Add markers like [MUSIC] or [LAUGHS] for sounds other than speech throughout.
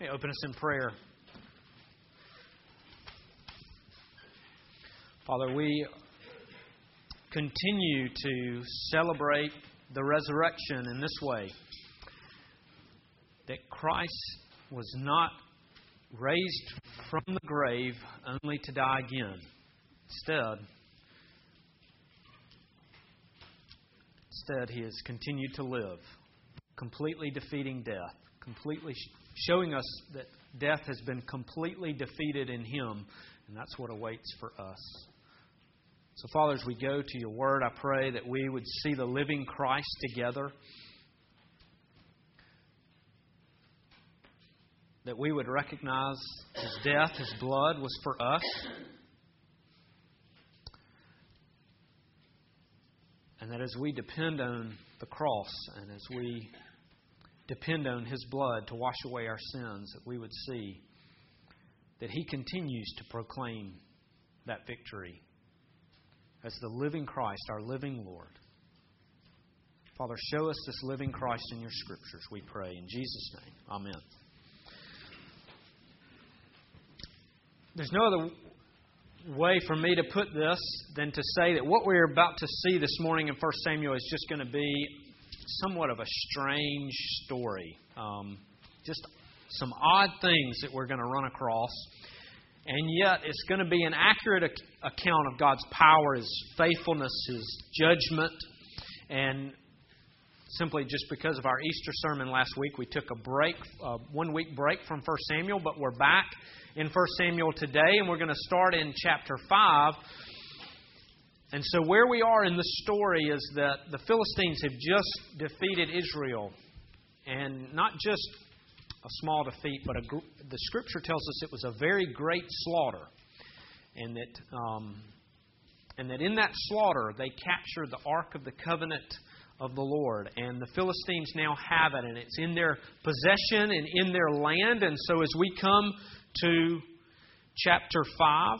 May open us in prayer. Father, we continue to celebrate the resurrection in this way that Christ was not raised from the grave only to die again. Instead, instead he has continued to live, completely defeating death, completely showing us that death has been completely defeated in him, and that's what awaits for us. So, Father, as we go to your word, I pray that we would see the living Christ together. That we would recognize his death, his blood was for us. And that as we depend on the cross and as we depend on his blood to wash away our sins, that we would see that he continues to proclaim that victory as the living Christ, our living Lord. Father, show us this living Christ in your scriptures, we pray. In Jesus' name, amen. There's no other way for me to put this than to say that what we're about to see this morning in 1 Samuel is just going to be somewhat of a strange story. Um, just some odd things that we're going to run across and yet it's going to be an accurate account of God's power, His faithfulness, His judgment. And simply just because of our Easter sermon last week, we took a break, a one week break from 1 Samuel, but we're back in 1 Samuel today, and we're going to start in chapter 5. And so, where we are in the story is that the Philistines have just defeated Israel. And not just a small defeat, but a, the Scripture tells us it was a very great slaughter, and that um, and that in that slaughter they captured the Ark of the Covenant of the Lord, and the Philistines now have it, and it's in their possession and in their land. And so, as we come to chapter five,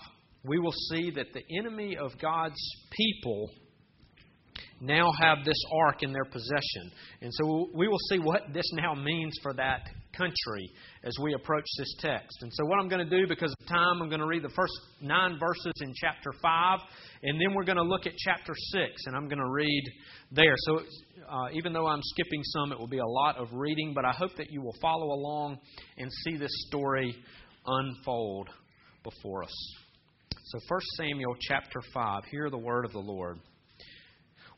we will see that the enemy of God's people now have this ark in their possession. And so we will see what this now means for that country as we approach this text. And so, what I'm going to do, because of time, I'm going to read the first nine verses in chapter 5, and then we're going to look at chapter 6, and I'm going to read there. So, uh, even though I'm skipping some, it will be a lot of reading, but I hope that you will follow along and see this story unfold before us. So, 1 Samuel chapter 5, hear the word of the Lord.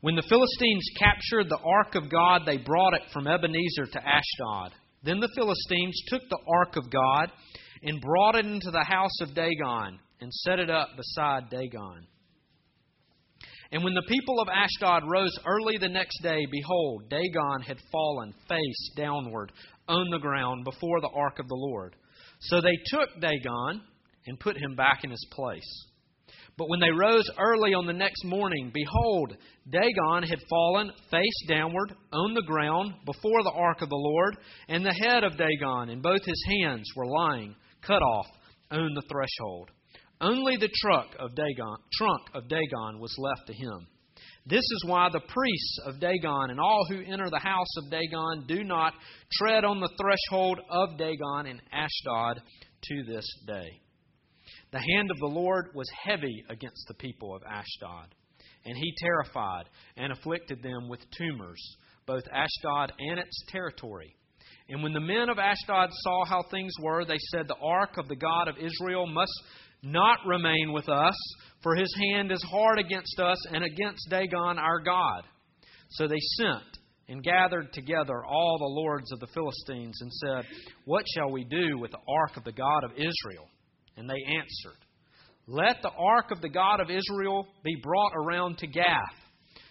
When the Philistines captured the ark of God, they brought it from Ebenezer to Ashdod. Then the Philistines took the ark of God and brought it into the house of Dagon and set it up beside Dagon. And when the people of Ashdod rose early the next day, behold, Dagon had fallen face downward on the ground before the ark of the Lord. So they took Dagon and put him back in his place. But when they rose early on the next morning, behold, Dagon had fallen face downward on the ground before the ark of the Lord, and the head of Dagon and both his hands were lying cut off on the threshold. Only the trunk of Dagon, trunk of Dagon was left to him. This is why the priests of Dagon and all who enter the house of Dagon do not tread on the threshold of Dagon in Ashdod to this day. The hand of the Lord was heavy against the people of Ashdod, and he terrified and afflicted them with tumors, both Ashdod and its territory. And when the men of Ashdod saw how things were, they said, The ark of the God of Israel must not remain with us, for his hand is hard against us and against Dagon our God. So they sent and gathered together all the lords of the Philistines and said, What shall we do with the ark of the God of Israel? And they answered, Let the ark of the God of Israel be brought around to Gath.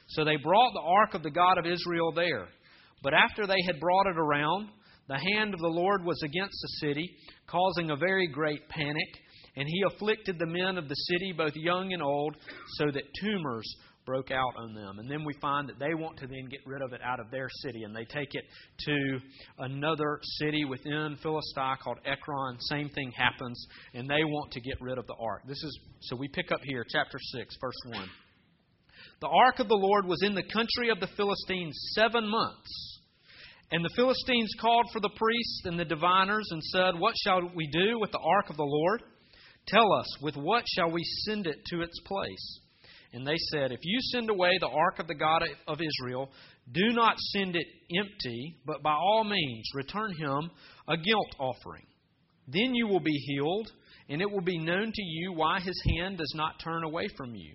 So they brought the ark of the God of Israel there. But after they had brought it around, the hand of the Lord was against the city, causing a very great panic. And he afflicted the men of the city, both young and old, so that tumors broke out on them. And then we find that they want to then get rid of it out of their city, and they take it to another city within Philistia called Ekron. Same thing happens, and they want to get rid of the ark. This is so we pick up here, chapter six, verse one. The ark of the Lord was in the country of the Philistines seven months. And the Philistines called for the priests and the diviners and said, What shall we do with the ark of the Lord? Tell us, with what shall we send it to its place? And they said, If you send away the ark of the God of Israel, do not send it empty, but by all means return him a guilt offering. Then you will be healed, and it will be known to you why his hand does not turn away from you.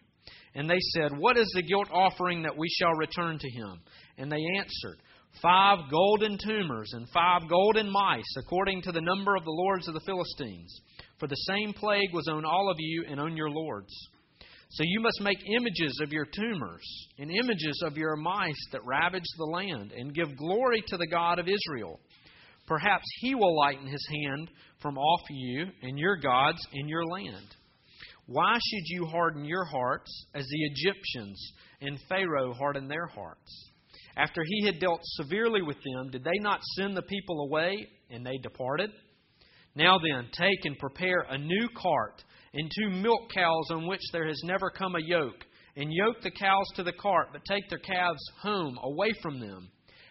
And they said, What is the guilt offering that we shall return to him? And they answered, Five golden tumors and five golden mice, according to the number of the lords of the Philistines. For the same plague was on all of you and on your lords. So you must make images of your tumors and images of your mice that ravage the land, and give glory to the God of Israel. Perhaps he will lighten his hand from off you and your gods in your land. Why should you harden your hearts as the Egyptians and Pharaoh hardened their hearts? After he had dealt severely with them, did they not send the people away, and they departed? Now then, take and prepare a new cart and two milk cows on which there has never come a yoke, and yoke the cows to the cart, but take their calves home away from them.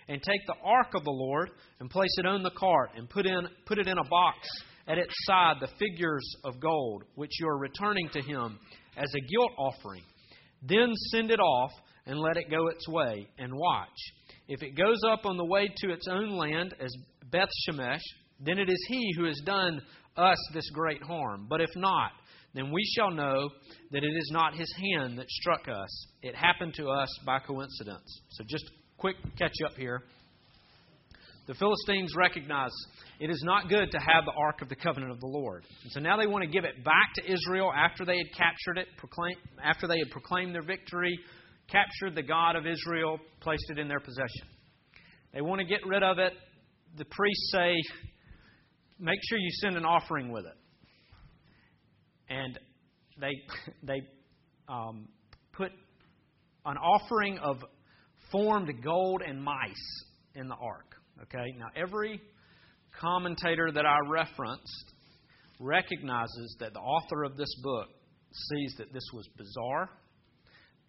And take the ark of the Lord and place it on the cart, and put, in, put it in a box at its side the figures of gold, which you are returning to him as a guilt offering. Then send it off and let it go its way, and watch. If it goes up on the way to its own land as Beth Shemesh, then it is he who has done us this great harm. But if not, then we shall know that it is not his hand that struck us. It happened to us by coincidence. So, just quick catch up here. The Philistines recognize it is not good to have the Ark of the Covenant of the Lord. And so now they want to give it back to Israel after they had captured it, proclaim, after they had proclaimed their victory, captured the God of Israel, placed it in their possession. They want to get rid of it. The priests say, make sure you send an offering with it. And they, [LAUGHS] they um, put an offering of formed gold and mice in the ark. Okay? Now, every commentator that I referenced recognizes that the author of this book sees that this was bizarre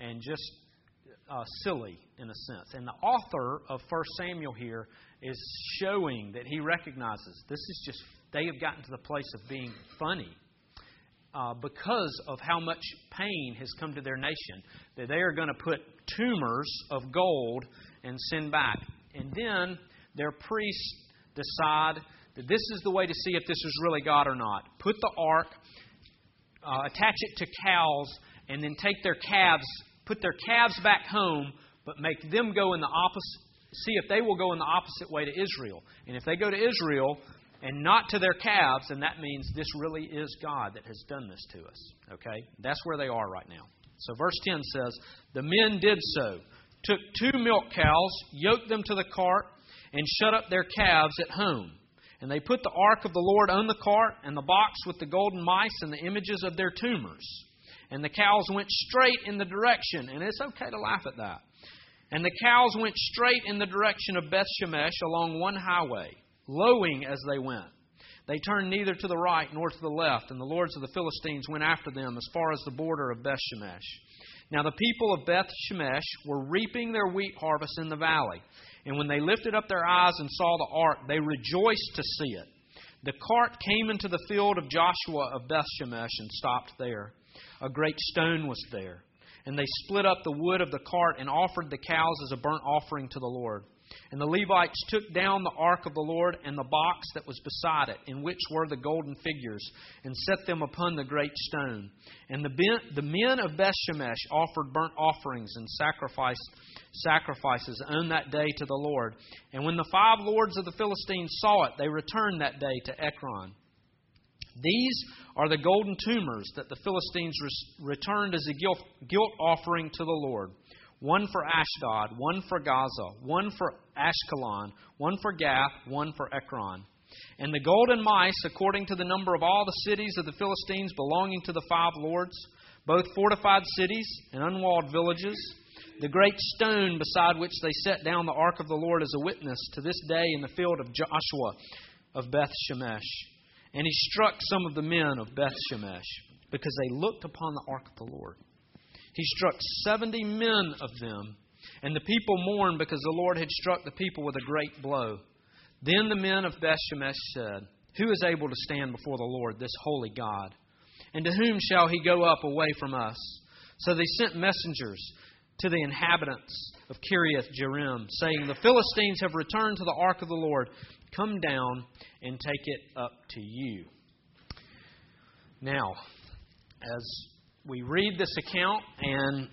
and just uh, silly in a sense. And the author of 1 Samuel here is showing that he recognizes this is just, they have gotten to the place of being funny. Uh, because of how much pain has come to their nation, that they are going to put tumors of gold and send back. And then their priests decide that this is the way to see if this is really God or not. Put the ark, uh, attach it to cows, and then take their calves, put their calves back home, but make them go in the opposite. See if they will go in the opposite way to Israel. And if they go to Israel and not to their calves, then that means this really is God that has done this to us. Okay? That's where they are right now. So verse 10 says, The men did so, took two milk cows, yoked them to the cart, and shut up their calves at home. And they put the ark of the Lord on the cart, and the box with the golden mice and the images of their tumors. And the cows went straight in the direction, and it's okay to laugh at that. And the cows went straight in the direction of Beth Shemesh along one highway, lowing as they went. They turned neither to the right nor to the left, and the lords of the Philistines went after them as far as the border of Beth Shemesh. Now the people of Beth Shemesh were reaping their wheat harvest in the valley. And when they lifted up their eyes and saw the ark, they rejoiced to see it. The cart came into the field of Joshua of Bethshemesh and stopped there. A great stone was there. And they split up the wood of the cart and offered the cows as a burnt offering to the Lord. And the Levites took down the ark of the Lord and the box that was beside it, in which were the golden figures, and set them upon the great stone. And the, ben, the men of Bethshemesh offered burnt offerings and sacrificed sacrifices on that day to the Lord. And when the five lords of the Philistines saw it, they returned that day to Ekron. These are the golden tumors that the Philistines returned as a guilt, guilt offering to the Lord one for Ashdod, one for Gaza, one for Ashkelon, one for Gath, one for Ekron. And the golden mice, according to the number of all the cities of the Philistines belonging to the five lords, both fortified cities and unwalled villages, the great stone beside which they set down the ark of the Lord as a witness to this day in the field of Joshua of Beth Shemesh. And he struck some of the men of Beth Shemesh because they looked upon the ark of the Lord. He struck seventy men of them, And the people mourned because the Lord had struck the people with a great blow. Then the men of Bethshemesh said, Who is able to stand before the Lord, this holy God? And to whom shall he go up away from us? So they sent messengers to the inhabitants of Kiriath Jearim, saying, The Philistines have returned to the ark of the Lord. Come down and take it up to you. Now, as we read this account and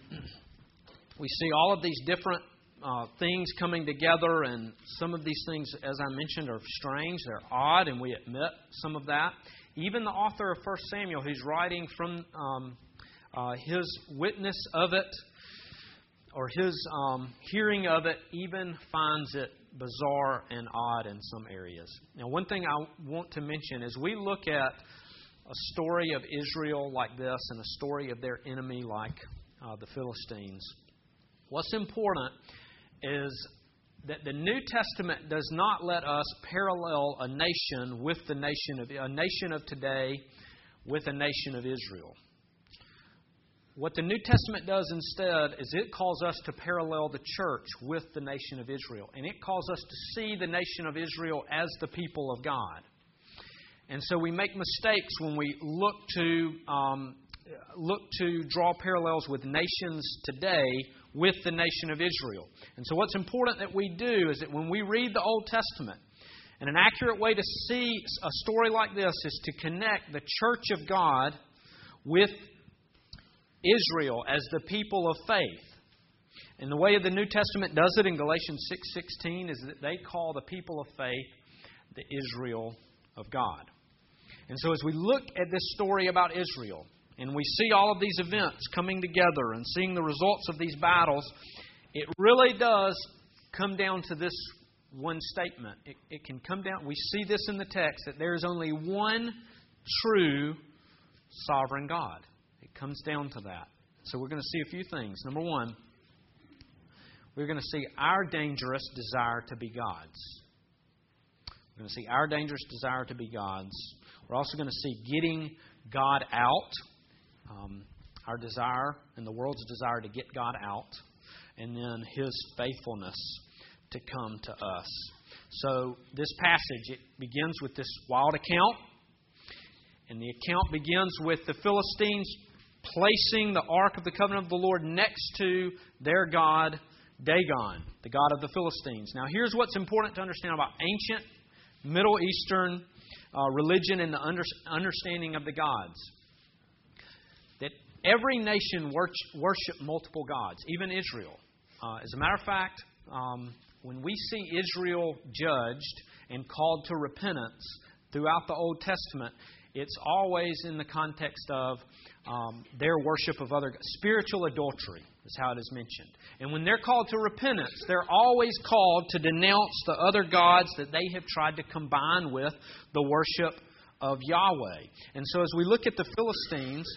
we see all of these different uh, things coming together, and some of these things, as I mentioned, are strange, they're odd, and we admit some of that. Even the author of 1 Samuel, who's writing from um, uh, his witness of it, or his um, hearing of it, even finds it bizarre and odd in some areas. Now, one thing I want to mention is we look at a story of Israel like this and a story of their enemy like uh, the Philistines. What's important is that the New Testament does not let us parallel a nation with the nation of a nation of today with a nation of Israel. What the New Testament does instead is it calls us to parallel the church with the nation of Israel. And it calls us to see the nation of Israel as the people of God. And so we make mistakes when we look to, um, look to draw parallels with nations today with the nation of Israel. And so what's important that we do is that when we read the Old Testament, and an accurate way to see a story like this is to connect the church of God with Israel as the people of faith. And the way the New Testament does it in Galatians 6:16 is that they call the people of faith the Israel of God. And so as we look at this story about Israel and we see all of these events coming together and seeing the results of these battles, it really does come down to this one statement. It, it can come down, we see this in the text, that there is only one true sovereign God It comes down to that. So we're going to see a few things. Number one, we're going to see our dangerous desire to be God's. We're going to see our dangerous desire to be God's. We're also going to see getting God out, um, our desire and the world's desire to get God out, and then His faithfulness to come to us. So this passage it begins with this wild account, and the account begins with the Philistines placing the Ark of the Covenant of the Lord next to their God, Dagon, the God of the Philistines. Now, here's what's important to understand about ancient Middle Eastern uh, religion and the under, understanding of the gods. That every nation worship multiple gods, even Israel. Uh, as a matter of fact, um, when we see Israel judged and called to repentance throughout the Old Testament, it's always in the context of um, their worship of other spiritual adultery is how it is mentioned. And when they're called to repentance, they're always called to denounce the other gods that they have tried to combine with the worship of Yahweh. And so as we look at the Philistines,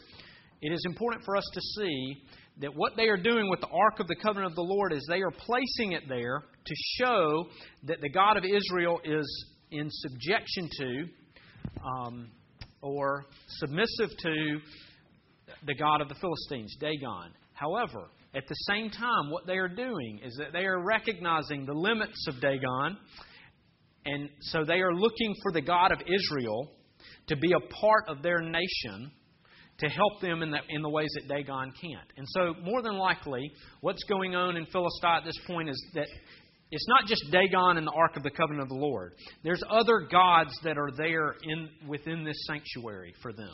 it is important for us to see that what they are doing with the Ark of the Covenant of the Lord is they are placing it there to show that the God of Israel is in subjection to um, or submissive to the God of the Philistines, Dagon. However, at the same time, what they are doing is that they are recognizing the limits of Dagon, and so they are looking for the God of Israel to be a part of their nation to help them in the, in the ways that Dagon can't. And so, more than likely, what's going on in Philistia at this point is that it's not just Dagon and the Ark of the Covenant of the Lord. There's other gods that are there in, within this sanctuary for them.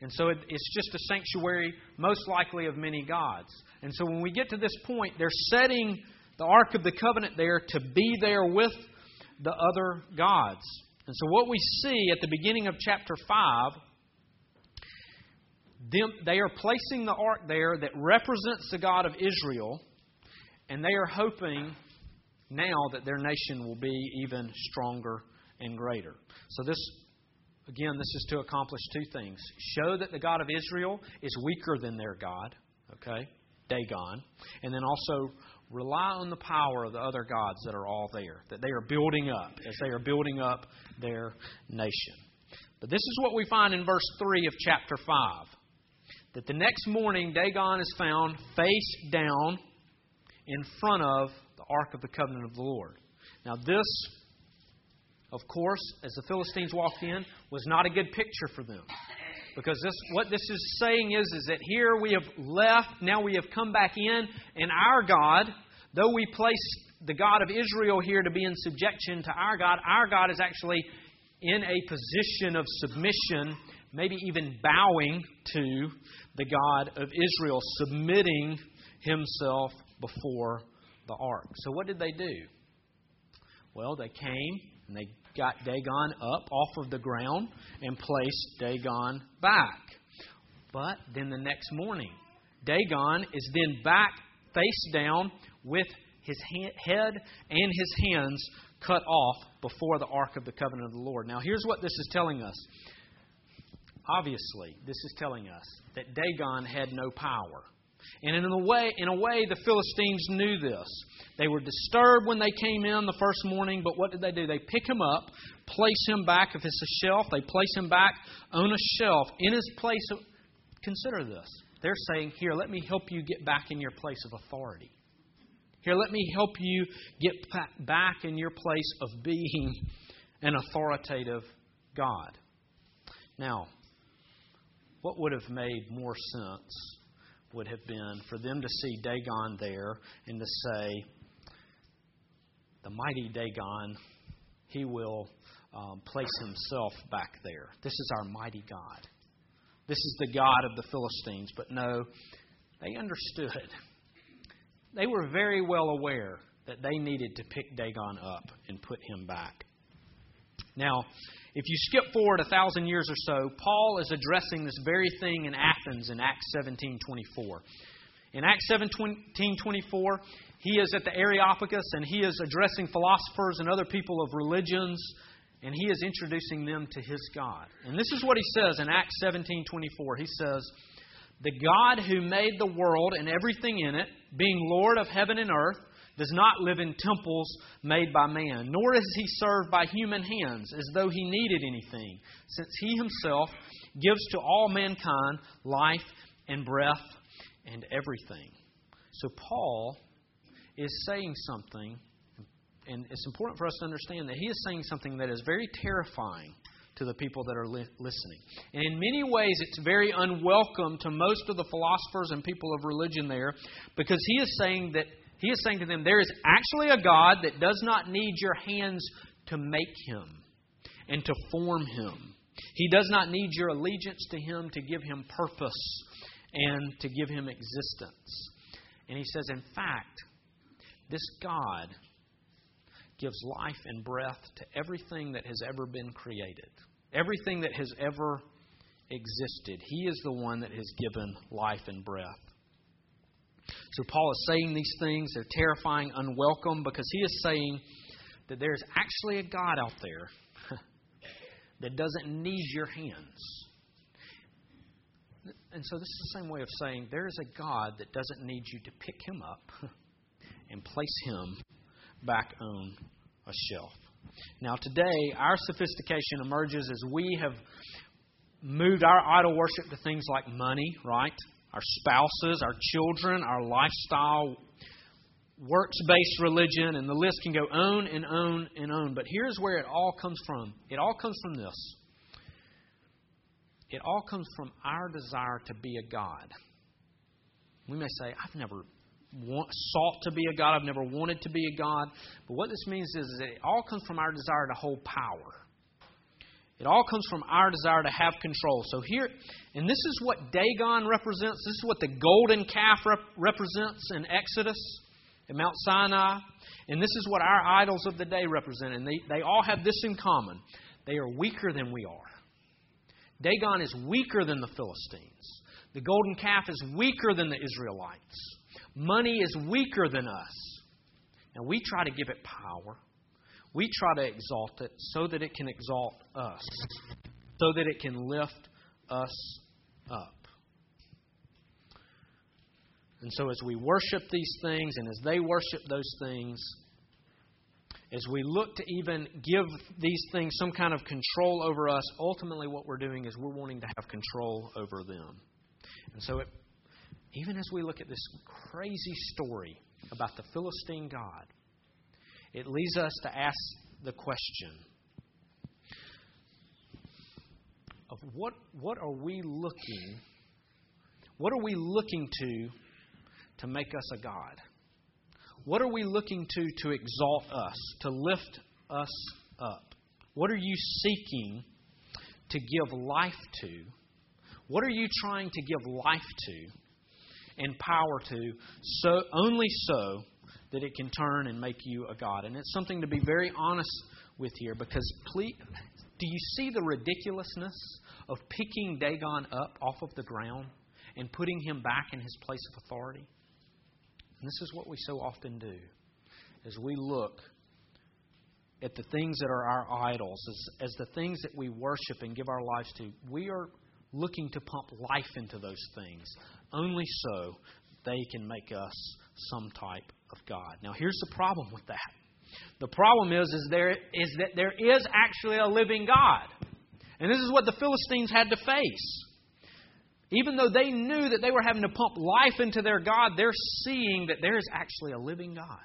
And so it, it's just a sanctuary, most likely of many gods. And so when we get to this point, they're setting the Ark of the Covenant there to be there with the other gods. And so what we see at the beginning of chapter 5, them, they are placing the ark there that represents the God of Israel, and they are hoping now that their nation will be even stronger and greater. So this Again, this is to accomplish two things show that the God of Israel is weaker than their God, okay, Dagon, and then also rely on the power of the other gods that are all there, that they are building up as they are building up their nation. But this is what we find in verse 3 of chapter 5 that the next morning Dagon is found face down in front of the Ark of the Covenant of the Lord. Now, this, of course, as the Philistines walked in, was not a good picture for them. Because this, what this is saying is, is that here we have left, now we have come back in, and our God, though we place the God of Israel here to be in subjection to our God, our God is actually in a position of submission, maybe even bowing to the God of Israel, submitting himself before the ark. So, what did they do? Well, they came and they got Dagon up off of the ground and placed Dagon back. But then the next morning, Dagon is then back face down with his head and his hands cut off before the Ark of the Covenant of the Lord. Now, here's what this is telling us. Obviously, this is telling us that Dagon had no power. And in a way, in a way, the Philistines knew this. They were disturbed when they came in the first morning, but what did they do? They pick him up, place him back. If it's a shelf, they place him back on a shelf in his place. Of, consider this. They're saying, Here, let me help you get back in your place of authority. Here, let me help you get back in your place of being an authoritative God. Now, what would have made more sense would have been for them to see Dagon there and to say, the mighty Dagon, he will um, place himself back there. This is our mighty God. This is the God of the Philistines. But no, they understood. They were very well aware that they needed to pick Dagon up and put him back. Now, if you skip forward a thousand years or so, Paul is addressing this very thing in Athens in Acts 17:24. In Acts 17:24, he is at the Areopagus and he is addressing philosophers and other people of religions and he is introducing them to his God. And this is what he says in Acts 17:24. He says, "The God who made the world and everything in it, being Lord of heaven and earth, does not live in temples made by man, nor is he served by human hands as though he needed anything, since he himself gives to all mankind life and breath and everything. So, Paul is saying something, and it's important for us to understand that he is saying something that is very terrifying to the people that are li- listening. And in many ways, it's very unwelcome to most of the philosophers and people of religion there because he is saying that he is saying to them, There is actually a God that does not need your hands to make him and to form him. He does not need your allegiance to him to give him purpose and to give him existence. And he says, In fact, this God gives life and breath to everything that has ever been created, everything that has ever existed. He is the one that has given life and breath. So Paul is saying these things. They're terrifying, unwelcome, because he is saying that there's actually a God out there [LAUGHS] that doesn't need your hands. And so this is the same way of saying there is a God that doesn't need you to pick him up [LAUGHS] and place him back on a shelf. Now, today, our sophistication emerges as we have moved our idol worship to things like money, right? Our spouses, our children, our lifestyle, works based religion, and the list can go on and on and on. But here's where it all comes from it all comes from this. It all comes from our desire to be a God. We may say, I've never want, sought to be a God, I've never wanted to be a God. But what this means is, is it all comes from our desire to hold power. It all comes from our desire to have control. So here, and this is what Dagon represents. This is what the golden calf rep- represents in Exodus at Mount Sinai. And this is what our idols of the day represent. And they, they all have this in common they are weaker than we are. Dagon is weaker than the Philistines. The golden calf is weaker than the Israelites. Money is weaker than us. And we try to give it power we try to exalt it so that it can exalt us, so that it can lift us up. And so, as we worship these things and as they worship those things, as we look to even give these things some kind of control over us, ultimately what we're doing is we're wanting to have control over them. And so, it, even as we look at this crazy story about the Philistine God, it leads us to ask the question of what, what are we looking what are we looking to to make us a God? What are we looking to to exalt us, to lift us up? What are you seeking to give life to? What are you trying to give life to and power to so only so that it can turn and make you a God? And it's something to be very honest with here because please, do you see the ridiculousness of picking Dagon up off of the ground and putting him back in his place of authority? And this is what we so often do as we look at the things that are our idols, as, as the things that we worship and give our lives to. We are looking to pump life into those things, only so they can make us some type of God. Now, here's the problem with that. The problem is, is, there, is that there is actually a living God. And this is what the Philistines had to face. Even though they knew that they were having to pump life into their God, they're seeing that there is actually a living God.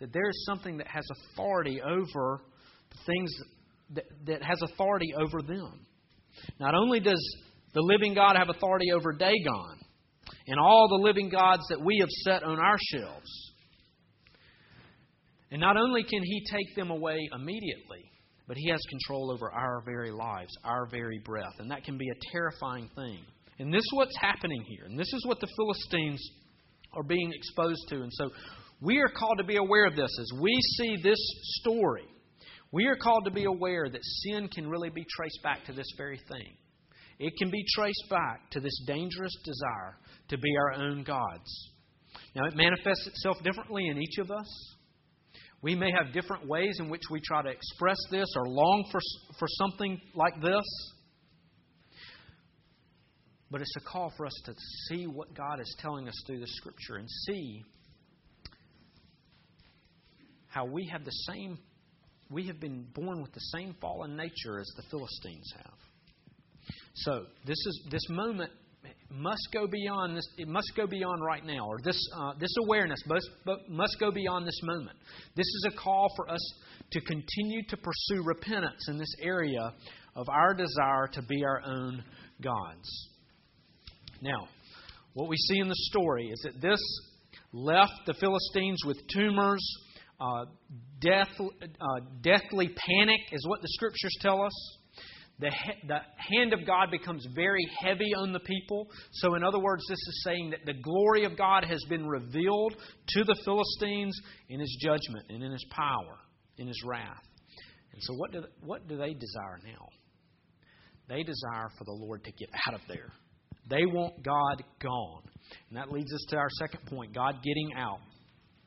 That there is something that has authority over the things that, that has authority over them. Not only does the living God have authority over Dagon and all the living gods that we have set on our shelves, and not only can He take them away immediately, but He has control over our very lives, our very breath. And that can be a terrifying thing. And this is what's happening here. And this is what the Philistines are being exposed to. And so we are called to be aware of this. As we see this story, we are called to be aware that sin can really be traced back to this very thing. It can be traced back to this dangerous desire to be our own gods. Now, it manifests itself differently in each of us. We may have different ways in which we try to express this or long for, for something like this. But it's a call for us to see what God is telling us through the Scripture and see how we have the same, we have been born with the same fallen nature as the Philistines have. So this is this moment must go beyond this. It must go beyond right now, or this uh, this awareness must must go beyond this moment. This is a call for us to continue to pursue repentance in this area of our desire to be our own gods. Now, what we see in the story is that this left the Philistines with tumors. Uh, death, uh, deathly panic is what the scriptures tell us the, the hand of God becomes very heavy on the people. So, in other words, this is saying that the glory of God has been revealed to the Philistines in his judgment and in his power, in his wrath. And so, what do, what do they desire now? They desire for the Lord to get out of there. They want God gone. And that leads us to our second point God getting out.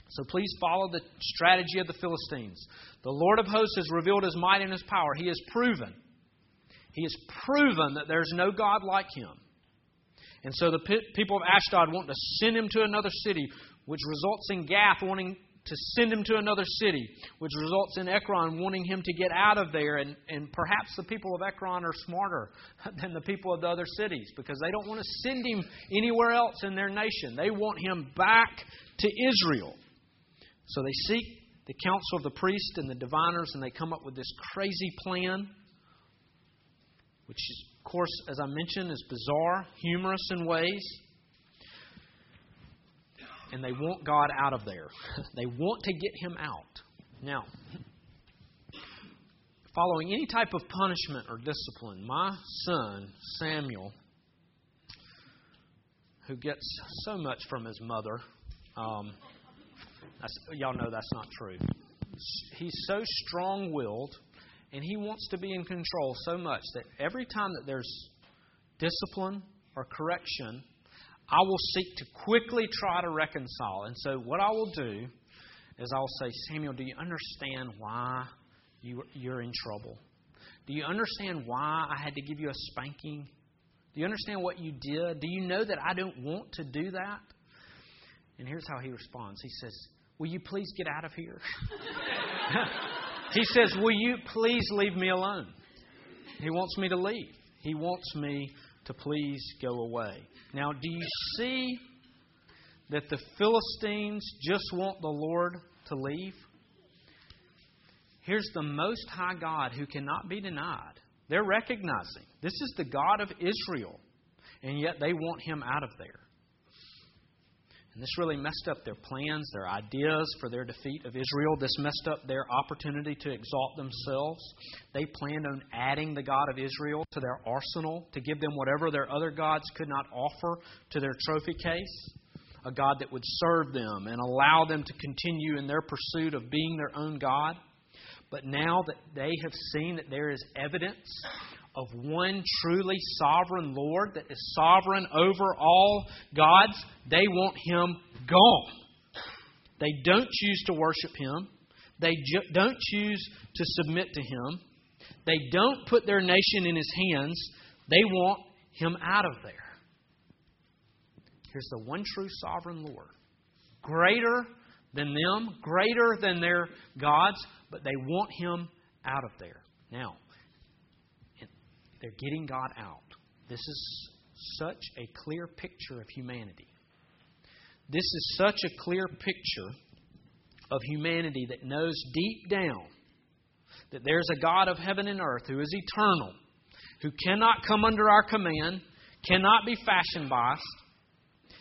So please follow the strategy of the Philistines. The Lord of hosts has revealed his might and his power. He has proven he has proven that there's no God like him. And so the people of Ashdod want to send him to another city, which results in Gath wanting to send him to another city, which results in Ekron wanting him to get out of there. And, and perhaps the people of Ekron are smarter [LAUGHS] than the people of the other cities because they don't want to send him anywhere else in their nation. They want him back to Israel. So they seek the counsel of the priest and the diviners, and they come up with this crazy plan which, is, of course, as I mentioned, is bizarre, humorous in ways. And they want God out of there. [LAUGHS] they want to get him out. Now, following any type of punishment or discipline, my son, Samuel, who gets so much from his mother, um, y'all know that's not true. He's so strong willed and he wants to be in control so much that every time that there's discipline or correction, I will seek to quickly try to reconcile. And so, what I will do is I'll say, Samuel, do you understand why you, you're in trouble? Do you understand why I had to give you a spanking? Do you understand what you did? Do you know that I don't want to do that? And here's how he responds He says, Will you please get out of here? [LAUGHS] [LAUGHS] He says, Will you please leave me alone? He wants me to leave. He wants me to please go away. Now, do you see that the Philistines just want the Lord to leave? Here's the Most High God who cannot be denied. They're recognizing this is the God of Israel, and yet they want him out of there. And this really messed up their plans, their ideas for their defeat of Israel. This messed up their opportunity to exalt themselves. They planned on adding the God of Israel to their arsenal to give them whatever their other gods could not offer to their trophy case. A God that would serve them and allow them to continue in their pursuit of being their own God. But now that they have seen that there is evidence of one truly sovereign Lord that is sovereign over all gods, they want him gone. They don't choose to worship him. They ju- don't choose to submit to him. They don't put their nation in his hands. They want him out of there. Here's the one true sovereign Lord. Greater than them, greater than their gods, but they want him out of there. Now, they're getting God out. This is such a clear picture of humanity. This is such a clear picture of humanity that knows deep down that there's a God of heaven and earth who is eternal, who cannot come under our command, cannot be fashioned by us,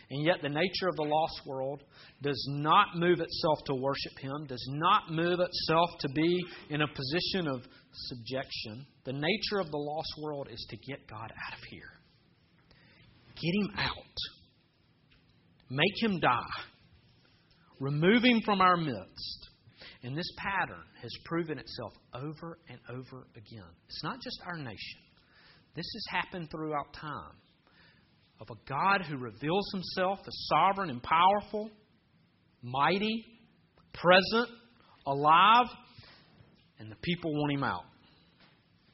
and yet the nature of the lost world does not move itself to worship Him, does not move itself to be in a position of subjection. The nature of the lost world is to get God out of here. Get Him out. Make Him die. Remove Him from our midst. And this pattern has proven itself over and over again. It's not just our nation, this has happened throughout time. Of a God who reveals Himself as sovereign and powerful, mighty, present, alive, and the people want him out.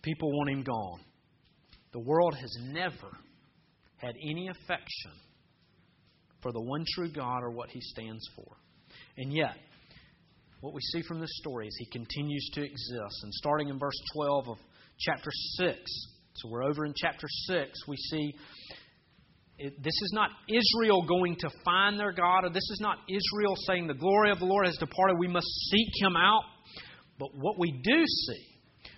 People want him gone. The world has never had any affection for the one true God or what he stands for. And yet, what we see from this story is he continues to exist. And starting in verse 12 of chapter 6, so we're over in chapter 6, we see it, this is not Israel going to find their God, or this is not Israel saying, The glory of the Lord has departed, we must seek him out. But what we do see,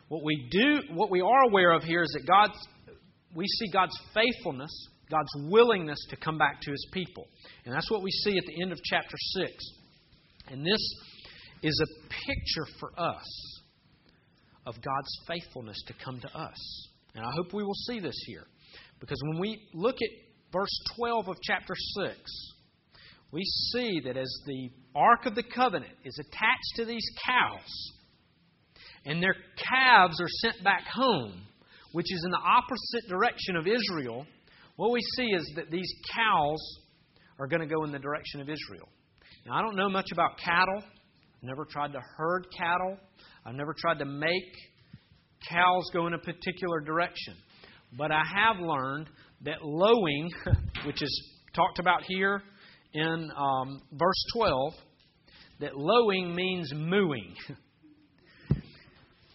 what we do, what we are aware of here is that God's, we see God's faithfulness, God's willingness to come back to his people. And that's what we see at the end of chapter 6. And this is a picture for us of God's faithfulness to come to us. And I hope we will see this here. Because when we look at verse 12 of chapter 6, we see that as the Ark of the Covenant is attached to these cows, and their calves are sent back home, which is in the opposite direction of Israel, what we see is that these cows are going to go in the direction of Israel. Now, I don't know much about cattle. I've never tried to herd cattle. I've never tried to make cows go in a particular direction. But I have learned that lowing, [LAUGHS] which is talked about here in um, verse 12, that lowing means mooing. [LAUGHS]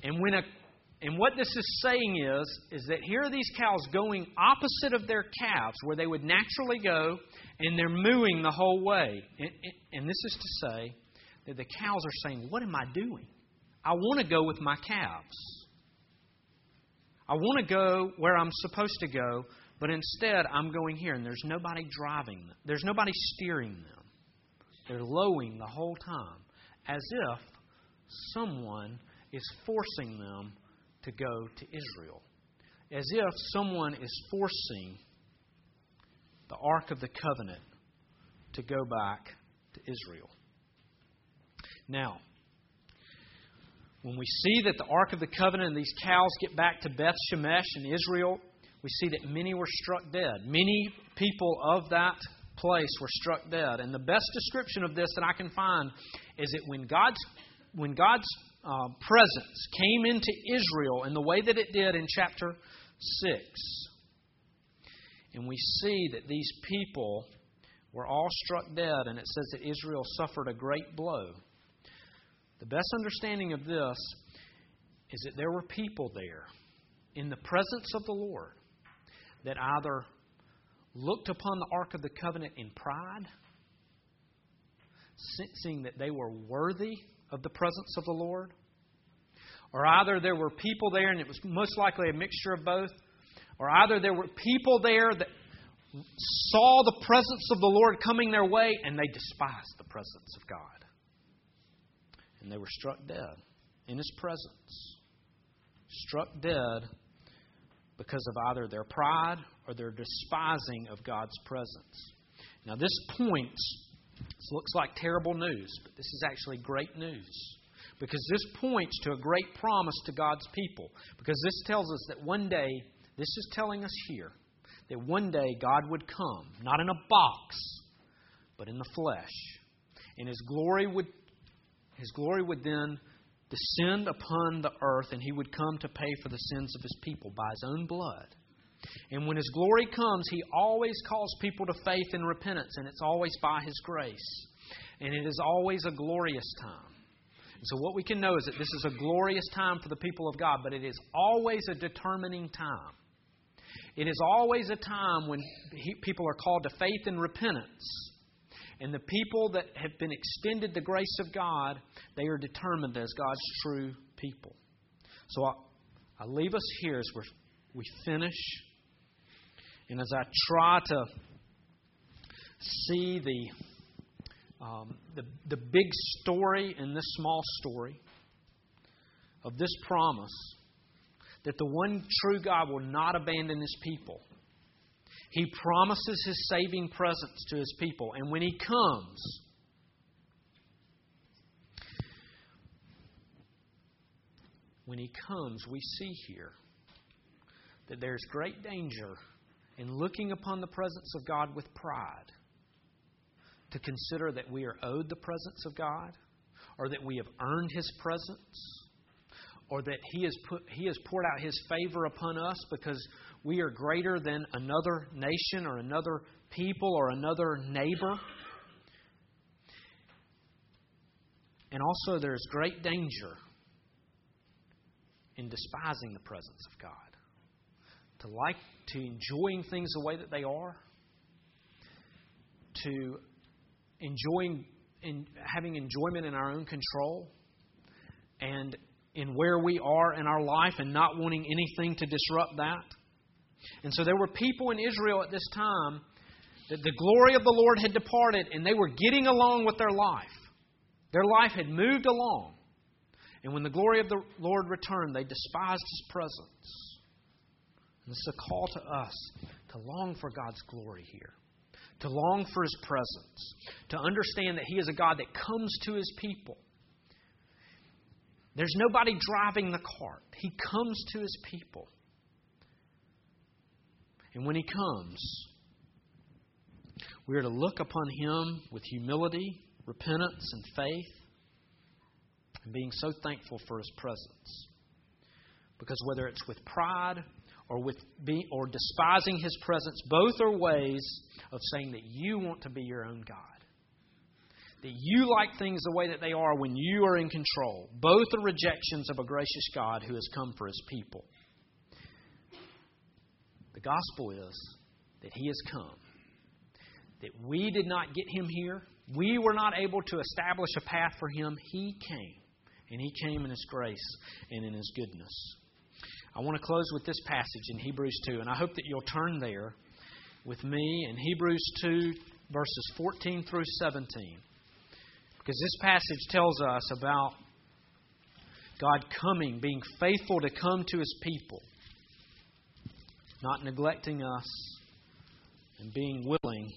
and when a and what this is saying is, is that here are these cows going opposite of their calves, where they would naturally go, and they're mooing the whole way. And, and this is to say that the cows are saying, What am I doing? I want to go with my calves. I want to go where I'm supposed to go, but instead, I'm going here, and there's nobody driving them. There's nobody steering them. They're lowing the whole time, as if someone is forcing them to go to Israel. As if someone is forcing the Ark of the Covenant to go back to Israel. Now, when we see that the Ark of the Covenant and these cows get back to Beth Shemesh in Israel, we see that many were struck dead. Many people of that place were struck dead. And the best description of this that I can find is that when God's when God's uh, presence came into Israel in the way that it did in chapter six, and we see that these people were all struck dead, and it says that Israel suffered a great blow. The best understanding of this is that there were people there in the presence of the Lord that either looked upon the Ark of the Covenant in pride seeing that they were worthy of the presence of the Lord, or either there were people there, and it was most likely a mixture of both, or either there were people there that saw the presence of the Lord coming their way and they despised the presence of God. And they were struck dead in His presence. Struck dead because of either their pride or their despising of God's presence. Now, this point this looks like terrible news, but this is actually great news. Because this points to a great promise to God's people. Because this tells us that one day, this is telling us here, that one day God would come, not in a box, but in the flesh. And his glory would his glory would then descend upon the earth and he would come to pay for the sins of his people by his own blood. And when his glory comes, he always calls people to faith and repentance, and it's always by his grace. And it is always a glorious time. And so, what we can know is that this is a glorious time for the people of God, but it is always a determining time. It is always a time when he, people are called to faith and repentance. And the people that have been extended the grace of God, they are determined as God's true people. So I, I leave us here as we we finish. And as I try to see the, um, the, the big story in this small story of this promise, that the one true God will not abandon his people. He promises his saving presence to his people. And when he comes, when he comes, we see here that there's great danger in looking upon the presence of God with pride to consider that we are owed the presence of God or that we have earned his presence or that he has put he has poured out his favor upon us because we are greater than another nation or another people or another neighbor. And also there's great danger in despising the presence of God. To like to enjoying things the way that they are, to enjoying in having enjoyment in our own control and in where we are in our life and not wanting anything to disrupt that. And so there were people in Israel at this time that the glory of the Lord had departed and they were getting along with their life. Their life had moved along. And when the glory of the Lord returned, they despised his presence. This is a call to us to long for God's glory here, to long for his presence, to understand that he is a God that comes to his people there's nobody driving the cart. He comes to his people. And when he comes, we are to look upon him with humility, repentance, and faith, and being so thankful for his presence. Because whether it's with pride or with being, or despising his presence, both are ways of saying that you want to be your own God that you like things the way that they are when you are in control. Both are rejections of a gracious God who has come for his people. The gospel is that he has come, that we did not get him here. We were not able to establish a path for him. He came, and he came in his grace and in his goodness. I want to close with this passage in Hebrews 2, and I hope that you'll turn there with me in Hebrews 2, verses 14 through 17. Because this passage tells us about God coming, being faithful to come to his people, not neglecting us, and being willing